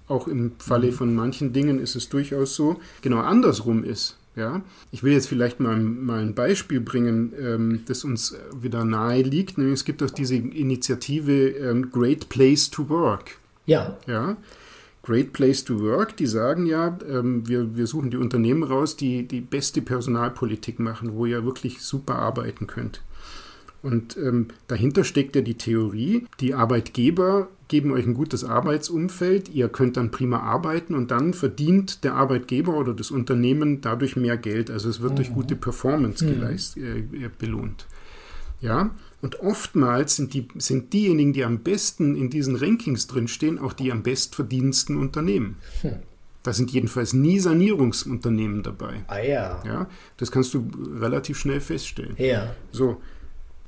auch im Falle von manchen Dingen ist es durchaus so, genau andersrum ist. Ja? Ich will jetzt vielleicht mal, mal ein Beispiel bringen, ähm, das uns wieder nahe liegt. Nämlich es gibt auch diese Initiative ähm, Great Place to Work. Ja. Ja. Great Place to Work, die sagen ja, ähm, wir, wir suchen die Unternehmen raus, die die beste Personalpolitik machen, wo ihr wirklich super arbeiten könnt. Und ähm, dahinter steckt ja die Theorie, die Arbeitgeber geben euch ein gutes Arbeitsumfeld, ihr könnt dann prima arbeiten und dann verdient der Arbeitgeber oder das Unternehmen dadurch mehr Geld. Also es wird mhm. durch gute Performance mhm. geleist, äh, belohnt. Ja, und oftmals sind, die, sind diejenigen, die am besten in diesen Rankings drinstehen, auch die am bestverdiensten Unternehmen. Hm. Da sind jedenfalls nie Sanierungsunternehmen dabei. Ah ja. ja. Das kannst du relativ schnell feststellen. Ja. So,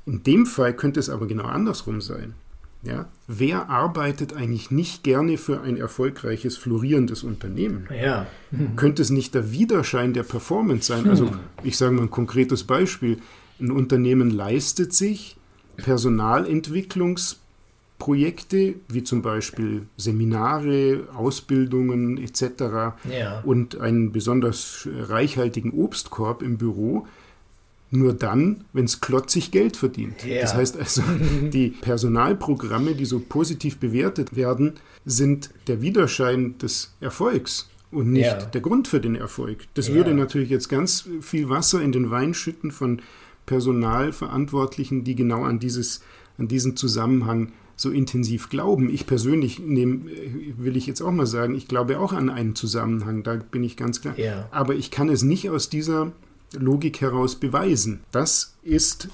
in dem Fall könnte es aber genau andersrum sein. Ja? Wer arbeitet eigentlich nicht gerne für ein erfolgreiches, florierendes Unternehmen? Ja. Hm. Könnte es nicht der Widerschein der Performance sein? Also hm. ich sage mal ein konkretes Beispiel. Ein Unternehmen leistet sich Personalentwicklungsprojekte, wie zum Beispiel Seminare, Ausbildungen etc. Ja. und einen besonders reichhaltigen Obstkorb im Büro, nur dann, wenn es klotzig Geld verdient. Ja. Das heißt also, die Personalprogramme, die so positiv bewertet werden, sind der Widerschein des Erfolgs und nicht Ja. der Grund für den Erfolg. Das Ja. würde natürlich jetzt ganz viel Wasser in den Wein schütten von Personalverantwortlichen, die genau an, dieses, an diesen Zusammenhang so intensiv glauben. Ich persönlich nehm, will ich jetzt auch mal sagen, ich glaube auch an einen Zusammenhang, da bin ich ganz klar. Ja. Aber ich kann es nicht aus dieser Logik heraus beweisen. Das ist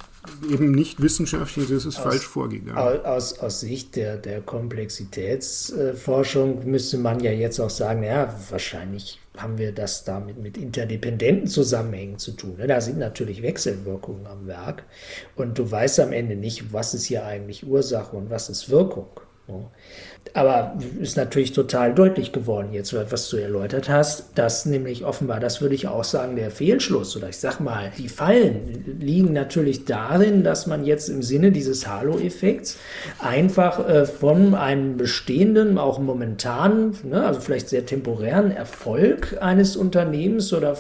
eben nicht wissenschaftlich, das ist Aus- falsch vorgegangen. Au- Aus, aus Sicht der, der Komplexitätsforschung müsste man ja jetzt auch sagen, ja, wahrscheinlich haben wir das damit mit interdependenten Zusammenhängen zu tun. ne? Da sind natürlich Wechselwirkungen am Werk und du weißt am Ende nicht, was ist hier eigentlich Ursache und was ist Wirkung. Aber ist natürlich total deutlich geworden jetzt, was du erläutert hast, dass nämlich offenbar, das würde ich auch sagen, der Fehlschluss oder ich sag mal, die Fallen liegen natürlich darin, dass man jetzt im Sinne dieses Halo-Effekts einfach äh, von einem bestehenden, auch momentanen, ne, also vielleicht sehr temporären Erfolg eines Unternehmens oder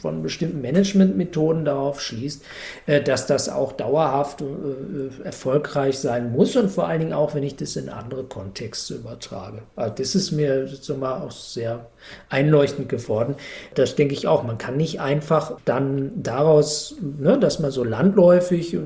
von bestimmten Managementmethoden darauf schließt, äh, dass das auch dauerhaft äh, erfolgreich sein muss und vor allen Dingen auch, wenn ich das in andere Kontexte übertrage. Also das ist mir mal auch sehr einleuchtend geworden. Das denke ich auch. Man kann nicht einfach dann daraus, ne, dass man so landläufig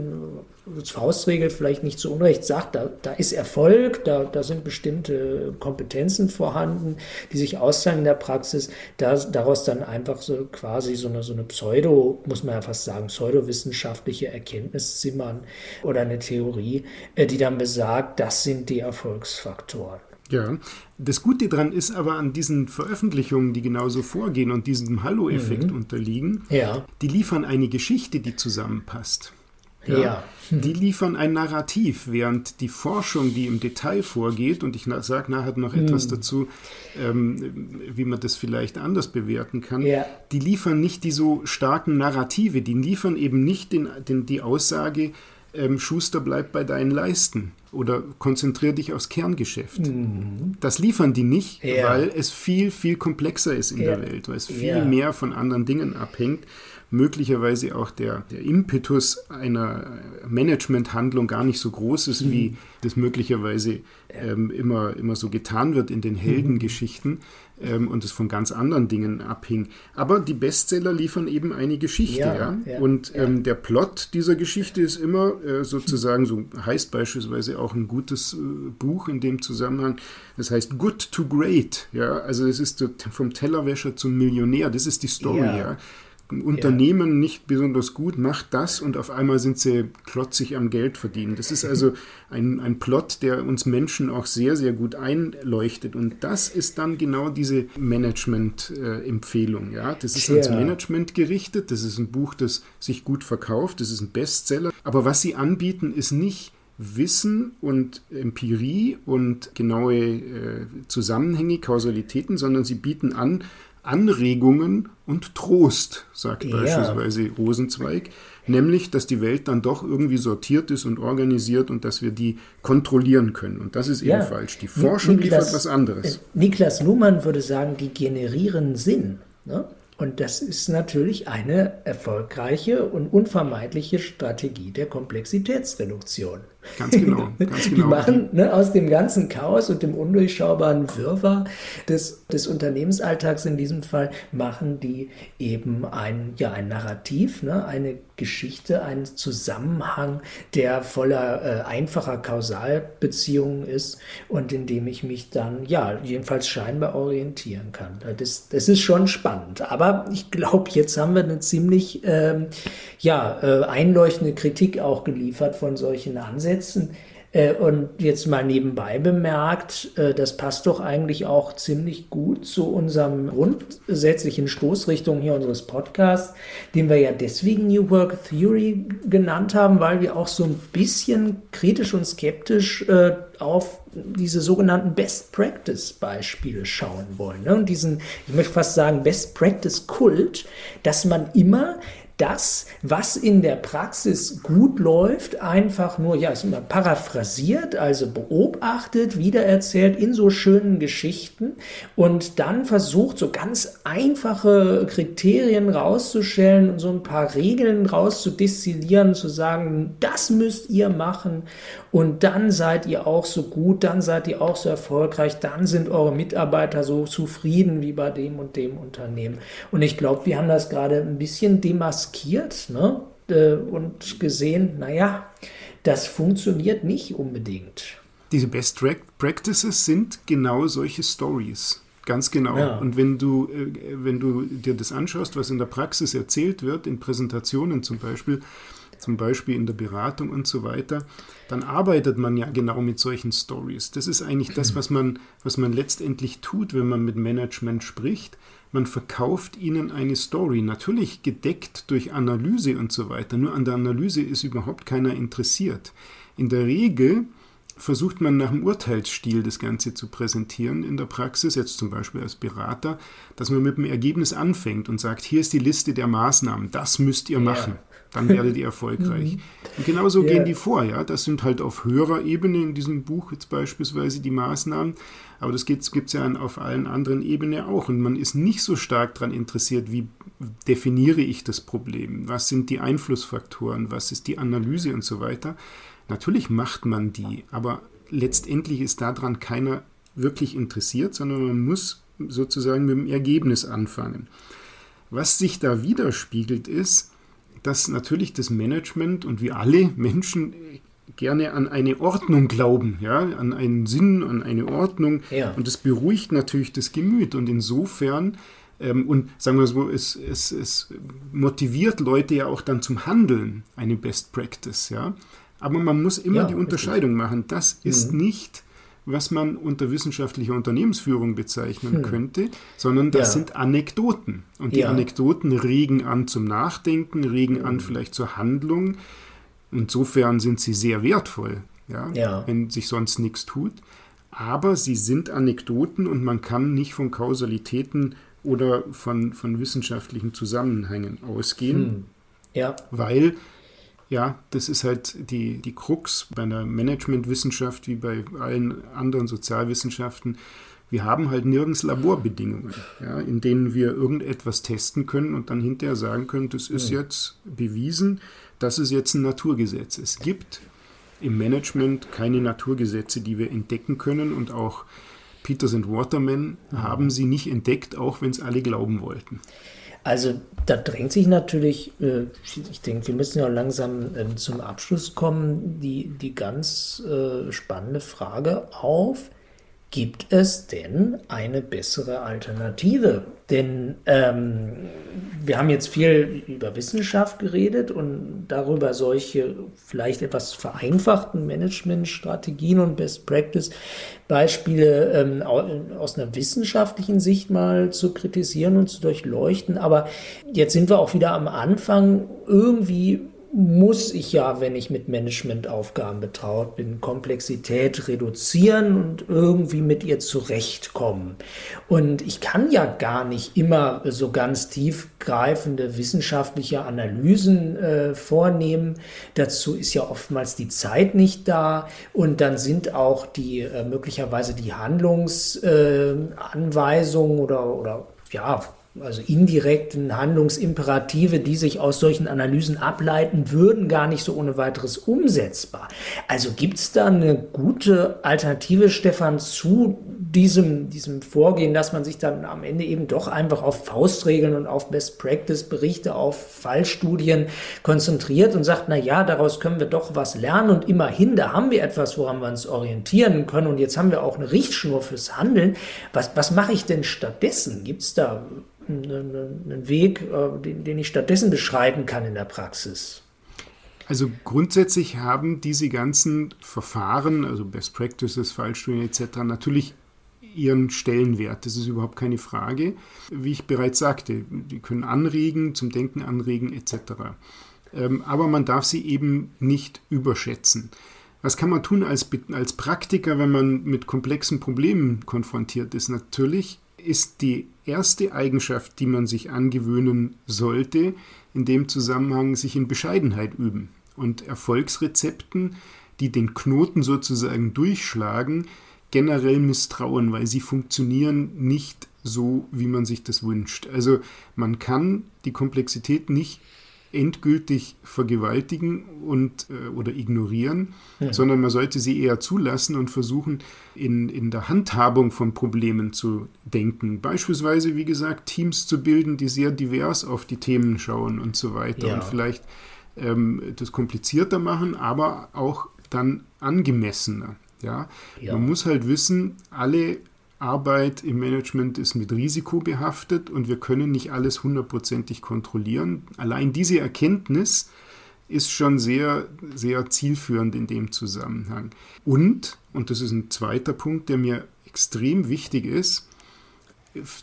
als Faustregel vielleicht nicht zu Unrecht sagt, da, da ist Erfolg, da, da sind bestimmte Kompetenzen vorhanden, die sich auszahlen in der Praxis, da, daraus dann einfach so quasi so eine, so eine Pseudo, muss man ja fast sagen, pseudowissenschaftliche Erkenntnis zimmern oder eine Theorie, äh, die dann besagt, das sind die Erfolgsfaktoren. Ja, das Gute daran ist aber an diesen Veröffentlichungen, die genauso vorgehen und diesem Hallo-Effekt unterliegen, Ja, die liefern eine Geschichte, die zusammenpasst. Ja, Die liefern ein Narrativ, während die Forschung, die im Detail vorgeht, und ich sage nachher noch etwas dazu, ähm, wie man das vielleicht anders bewerten kann, Ja. die liefern nicht die so starken Narrative, die liefern eben nicht den, den, die Aussage, ähm, Schuster bleibt bei deinen Leisten oder konzentrier dich aufs Kerngeschäft. Das liefern die nicht, Ja. weil es viel, viel komplexer ist in Ja. der Welt, weil es viel Ja. mehr von anderen Dingen abhängt. Möglicherweise auch der, der Impetus einer Managementhandlung gar nicht so groß ist, Mhm. wie das möglicherweise ähm, immer, immer so getan wird in den Heldengeschichten ähm, und es von ganz anderen Dingen abhing. Aber die Bestseller liefern eben eine Geschichte. Ja, Ja, ja, und ja. ähm, der Plot dieser Geschichte ist immer äh, sozusagen, so heißt beispielsweise auch ein gutes äh, Buch in dem Zusammenhang, das heißt Good to Great. Ja, also es ist vom Tellerwäscher zum Millionär, das ist die Story. Ja. Ja. Ein Unternehmen nicht besonders gut, macht das und auf einmal sind sie klotzig am Geld verdienen. Das ist also ein, ein Plot, der uns Menschen auch sehr, sehr gut einleuchtet. Und das ist dann genau diese Management-Empfehlung. ja, das ist ans Tja. Management gerichtet. Das ist ein Buch, das sich gut verkauft. Das ist ein Bestseller. Aber was sie anbieten, ist nicht Wissen und Empirie und genaue äh, Zusammenhänge, Kausalitäten, sondern sie bieten an Anregungen und Trost, sagt Ja. beispielsweise Rosenzweig, nämlich, dass die Welt dann doch irgendwie sortiert ist und organisiert und dass wir die kontrollieren können. Und das ist eben Ja. falsch. Die Forschung Niklas- liefert was anderes. Äh, Niklas Luhmann würde sagen, die generieren Sinn. Ne? Und das ist natürlich eine erfolgreiche und unvermeidliche Strategie der Komplexitätsreduktion. Ganz genau, ganz Die genau. machen ne, aus dem ganzen Chaos und dem undurchschaubaren Wirrwarr des, des Unternehmensalltags in diesem Fall, machen die eben ein, ja, ein Narrativ, ne, eine Geschichte, einen Zusammenhang, der voller äh, einfacher Kausalbeziehungen ist und in dem ich mich dann, ja, jedenfalls scheinbar orientieren kann. Das, das ist schon spannend. Aber ich glaube, jetzt haben wir eine ziemlich ähm, ja, äh, einleuchtende Kritik auch geliefert von solchen Ansätzen. Äh, und jetzt mal nebenbei bemerkt, äh, das passt doch eigentlich auch ziemlich gut zu unserem grundsätzlichen Stoßrichtung hier unseres Podcasts, den wir ja deswegen New Work Theory genannt haben, weil wir auch so ein bisschen kritisch und skeptisch äh, auf diese sogenannten Best Practice Beispiele schauen wollen. Ne? Und diesen, ich möchte fast sagen, Best Practice Kult, dass man immer das, was in der Praxis gut läuft, einfach nur, ja, ist immer paraphrasiert, also beobachtet, wiedererzählt in so schönen Geschichten und dann versucht, so ganz einfache Kriterien rauszustellen und so ein paar Regeln rauszudestillieren, zu sagen, das müsst ihr machen und dann seid ihr auch so gut, dann seid ihr auch so erfolgreich, dann sind eure Mitarbeiter so zufrieden wie bei dem und dem Unternehmen. Und ich glaube, wir haben das gerade ein bisschen demaskiert ne? Äh, und gesehen, naja, das funktioniert nicht unbedingt. Diese Best Practices sind genau solche Stories. Ganz genau. Ja. Und wenn du, äh, wenn du dir das anschaust, was in der Praxis erzählt wird, in Präsentationen zum Beispiel, zum Beispiel in der Beratung und so weiter, dann arbeitet man ja genau mit solchen Stories. Das ist eigentlich das, was man, was man letztendlich tut, wenn man mit Management spricht. Man verkauft ihnen eine Story, natürlich gedeckt durch Analyse und so weiter. Nur an der Analyse ist überhaupt keiner interessiert. In der Regel versucht man nach dem Urteilsstil das Ganze zu präsentieren in der Praxis, jetzt zum Beispiel als Berater, dass man mit dem Ergebnis anfängt und sagt, hier ist die Liste der Maßnahmen, das müsst ihr machen, dann werdet ihr erfolgreich. Mhm. und genauso yeah. gehen die vor, ja, das sind halt auf höherer Ebene in diesem Buch jetzt beispielsweise die Maßnahmen, aber das gibt es ja auf allen anderen Ebenen auch und man ist nicht so stark daran interessiert, wie definiere ich das Problem, was sind die Einflussfaktoren, was ist die Analyse und so weiter, Natürlich macht man die, aber letztendlich ist daran keiner wirklich interessiert, sondern man muss sozusagen mit dem Ergebnis anfangen. Was sich da widerspiegelt ist, dass natürlich das Management und wie alle Menschen gerne an eine Ordnung glauben, ja, an einen Sinn, an eine Ordnung. Ja. Und das beruhigt natürlich das Gemüt. Und insofern, ähm, und sagen wir so, es, es, es motiviert Leute ja auch dann zum Handeln, eine Best Practice, ja. Aber man muss immer ja, die Unterscheidung richtig. machen. Das ist mhm. nicht, was man unter wissenschaftlicher Unternehmensführung bezeichnen hm. könnte, sondern das ja. sind Anekdoten. Und die ja. Anekdoten regen an zum Nachdenken, regen mhm. an vielleicht zur Handlung. Insofern sind sie sehr wertvoll, ja, wenn sich sonst nichts tut. Aber sie sind Anekdoten und man kann nicht von Kausalitäten oder von, von wissenschaftlichen Zusammenhängen ausgehen, hm. weil ja, das ist halt die, die Krux bei einer Managementwissenschaft wie bei allen anderen Sozialwissenschaften. Wir haben halt nirgends Laborbedingungen, ja, in denen wir irgendetwas testen können und dann hinterher sagen können, das ist jetzt bewiesen, dass es jetzt ein Naturgesetz. Es gibt im Management keine Naturgesetze, die wir entdecken können und auch Peters und Waterman haben sie nicht entdeckt, auch wenn es alle glauben wollten. Also da drängt sich natürlich, äh, ich denke, wir müssen ja langsam ähm, zum Abschluss kommen, die, die ganz äh, spannende Frage auf, gibt es denn eine bessere Alternative? Denn ähm, wir haben jetzt viel über Wissenschaft geredet und darüber solche vielleicht etwas vereinfachten Managementstrategien und Best Practice Beispiele ähm, aus einer wissenschaftlichen Sicht mal zu kritisieren und zu durchleuchten. Aber jetzt sind wir auch wieder am Anfang irgendwie muss ich ja, wenn ich mit Managementaufgaben betraut bin, Komplexität reduzieren und irgendwie mit ihr zurechtkommen. Und ich kann ja gar nicht immer so ganz tiefgreifende wissenschaftliche Analysen äh, vornehmen. Dazu ist ja oftmals die Zeit nicht da und dann sind auch die äh, möglicherweise die Handlungsanweisungen äh, oder, oder ja, also indirekten Handlungsimperative, die sich aus solchen Analysen ableiten würden, gar nicht so ohne weiteres umsetzbar. Also gibt es da eine gute Alternative, Stefan, zu diesem, diesem Vorgehen, dass man sich dann am Ende eben doch einfach auf Faustregeln und auf Best Practice Berichte, auf Fallstudien konzentriert und sagt, na ja, daraus können wir doch was lernen und immerhin, da haben wir etwas, woran wir uns orientieren können und jetzt haben wir auch eine Richtschnur fürs Handeln. Was, was mache ich denn stattdessen? Gibt es da einen Weg, äh, den, ich stattdessen beschreiten kann in der Praxis? Also grundsätzlich haben diese ganzen Verfahren, also Best Practices, Fallstudien etc., natürlich ihren Stellenwert. Das ist überhaupt keine Frage. Wie ich bereits sagte, die können anregen, zum Denken anregen etc. Ähm, aber man darf sie eben nicht überschätzen. Was kann man tun als, als Praktiker, wenn man mit komplexen Problemen konfrontiert ist? Natürlich ist die erste Eigenschaft, die man sich angewöhnen sollte, in dem Zusammenhang sich in Bescheidenheit üben und Erfolgsrezepten, die den Knoten sozusagen durchschlagen, generell misstrauen, weil sie funktionieren nicht so, wie man sich das wünscht. Also man kann die Komplexität nicht endgültig vergewaltigen und äh, oder ignorieren, ja. sondern man sollte sie eher zulassen und versuchen, in, in der Handhabung von Problemen zu denken. Beispielsweise, wie gesagt, Teams zu bilden, die sehr divers auf die Themen schauen und so weiter. Ja. Und vielleicht ähm, das komplizierter machen, aber auch dann angemessener. Ja? ja? Man muss halt wissen, alle Arbeit im Management ist mit Risiko behaftet und wir können nicht alles hundertprozentig kontrollieren. Allein diese Erkenntnis ist schon sehr, sehr zielführend in dem Zusammenhang. Und, und das ist ein zweiter Punkt, der mir extrem wichtig ist,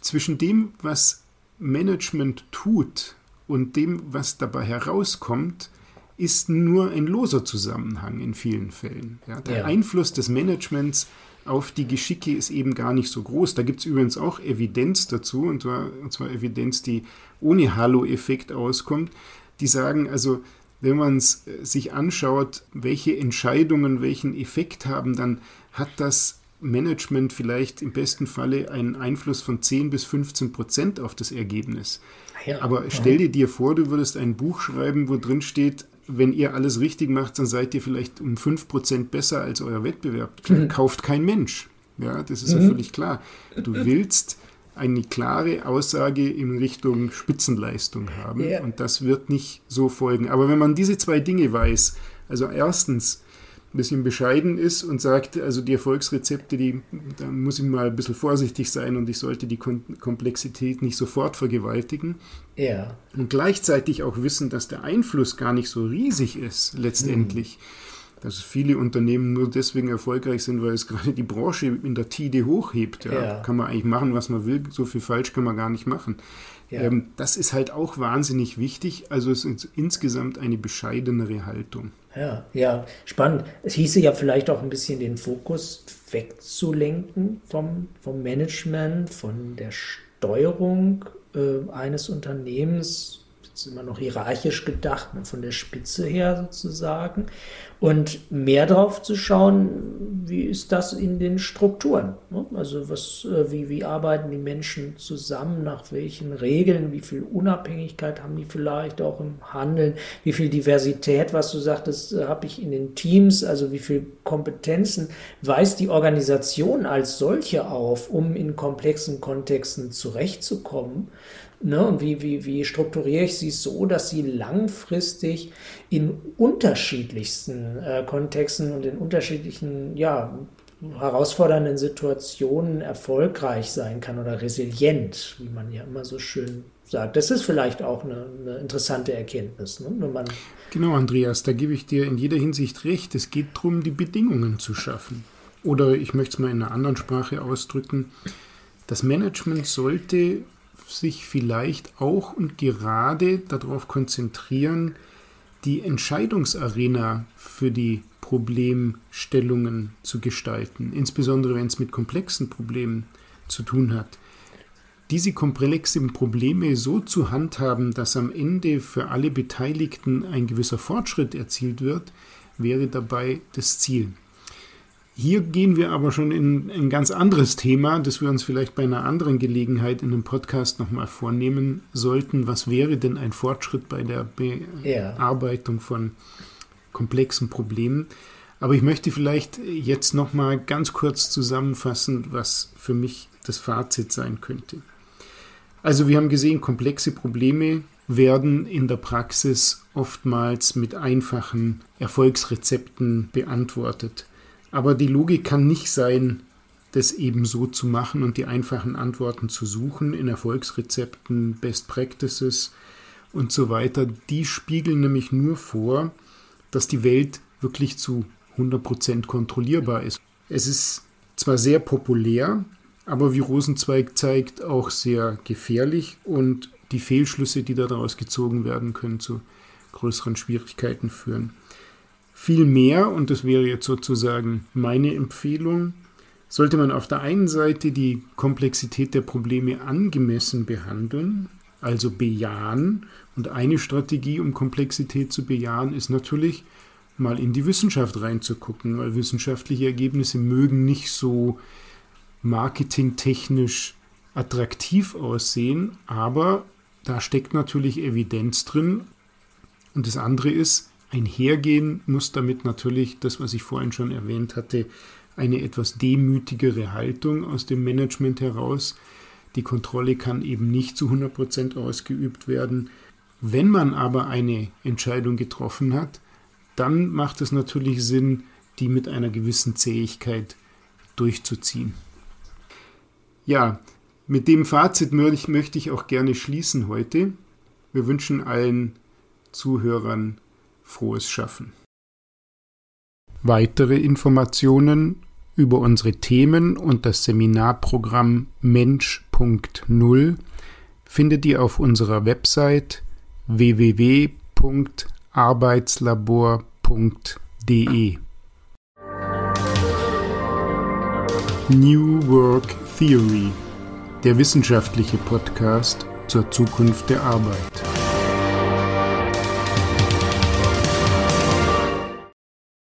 zwischen dem, was Management tut und dem, was dabei herauskommt, ist nur ein loser Zusammenhang in vielen Fällen. Ja, der ja. Einfluss des Managements auf die Geschicke ist eben gar nicht so groß. Da gibt es übrigens auch Evidenz dazu, und zwar, und zwar Evidenz, die ohne Halo-Effekt auskommt. Die sagen also, wenn man es äh, sich anschaut, welche Entscheidungen welchen Effekt haben, dann hat das Management vielleicht im besten Falle einen Einfluss von 10 bis 15 Prozent auf das Ergebnis. Ja. Aber stell dir dir vor, du würdest ein Buch schreiben, wo drin steht, wenn ihr alles richtig macht, dann seid ihr vielleicht um 5% besser als euer Wettbewerb. Mhm. Kauft kein Mensch. Ja, das ist mhm. ja völlig klar. Du willst eine klare Aussage in Richtung Spitzenleistung haben ja. und das wird nicht so folgen. Aber wenn man diese zwei Dinge weiß, also erstens, ein bisschen bescheiden ist und sagt, also die Erfolgsrezepte, die, da muss ich mal ein bisschen vorsichtig sein und ich sollte die Komplexität nicht sofort vergewaltigen. Ja. Und gleichzeitig auch wissen, dass der Einfluss gar nicht so riesig ist, letztendlich. Mhm. Dass viele Unternehmen nur deswegen erfolgreich sind, weil es gerade die Branche in der TIDE hochhebt. Ja. ja. Kann man eigentlich machen, was man will, so viel falsch kann man gar nicht machen. Ja. Ähm, das ist halt auch wahnsinnig wichtig. Also es ist insgesamt eine bescheidenere Haltung. Ja, ja, spannend. Es hieße ja vielleicht auch ein bisschen den Fokus wegzulenken vom, vom Management, von der Steuerung äh, eines Unternehmens ist immer noch hierarchisch gedacht, ne, von der Spitze her sozusagen. Und mehr darauf zu schauen, wie ist das in den Strukturen? Ne? Also was, äh, wie, wie arbeiten die Menschen zusammen, nach welchen Regeln, wie viel Unabhängigkeit haben die vielleicht auch im Handeln, wie viel Diversität, was du sagtest, äh, habe ich in den Teams, also wie viel Kompetenzen weist die Organisation als solche auf, um in komplexen Kontexten zurechtzukommen. Ne, und wie, wie, wie strukturiere ich sie so, dass sie langfristig in unterschiedlichsten äh, Kontexten und in unterschiedlichen, ja, herausfordernden Situationen erfolgreich sein kann oder resilient, wie man ja immer so schön sagt. Das ist vielleicht auch eine, eine interessante Erkenntnis. Ne? Genau, Andreas, da gebe ich dir in jeder Hinsicht recht. Es geht darum, die Bedingungen zu schaffen. Oder ich möchte es mal in einer anderen Sprache ausdrücken. Das Management sollte sich vielleicht auch und gerade darauf konzentrieren, die Entscheidungsarena für die Problemstellungen zu gestalten, insbesondere wenn es mit komplexen Problemen zu tun hat. Diese komplexen Probleme so zu handhaben, dass am Ende für alle Beteiligten ein gewisser Fortschritt erzielt wird, wäre dabei das Ziel. Hier gehen wir aber schon in ein ganz anderes Thema, das wir uns vielleicht bei einer anderen Gelegenheit in einem Podcast nochmal vornehmen sollten. Was wäre denn ein Fortschritt bei der Bearbeitung von komplexen Problemen? Aber ich möchte vielleicht jetzt nochmal ganz kurz zusammenfassen, was für mich das Fazit sein könnte. Also wir haben gesehen, komplexe Probleme werden in der Praxis oftmals mit einfachen Erfolgsrezepten beantwortet. Aber die Logik kann nicht sein, das eben so zu machen und die einfachen Antworten zu suchen in Erfolgsrezepten, Best Practices und so weiter. Die spiegeln nämlich nur vor, dass die Welt wirklich zu 100% kontrollierbar ist. Es ist zwar sehr populär, aber wie Rosenzweig zeigt, auch sehr gefährlich und die Fehlschlüsse, die daraus gezogen werden können, zu größeren Schwierigkeiten führen. Vielmehr, und das wäre jetzt sozusagen meine Empfehlung, sollte man auf der einen Seite die Komplexität der Probleme angemessen behandeln, also bejahen. Und eine Strategie, um Komplexität zu bejahen, ist natürlich mal in die Wissenschaft reinzugucken, weil wissenschaftliche Ergebnisse mögen nicht so marketingtechnisch attraktiv aussehen, aber da steckt natürlich Evidenz drin. Und das andere ist, einhergehen muss damit natürlich das, was ich vorhin schon erwähnt hatte, eine etwas demütigere Haltung aus dem Management heraus. Die Kontrolle kann eben nicht zu 100% ausgeübt werden. Wenn man aber eine Entscheidung getroffen hat, dann macht es natürlich Sinn, die mit einer gewissen Zähigkeit durchzuziehen. Ja, mit dem Fazit möchte ich auch gerne schließen heute. Wir wünschen allen Zuhörern frohes Schaffen. Weitere Informationen über unsere Themen und das Seminarprogramm Mensch.0 findet ihr auf unserer Website www.arbeitslabor.de. New Work Theory, der wissenschaftliche Podcast zur Zukunft der Arbeit.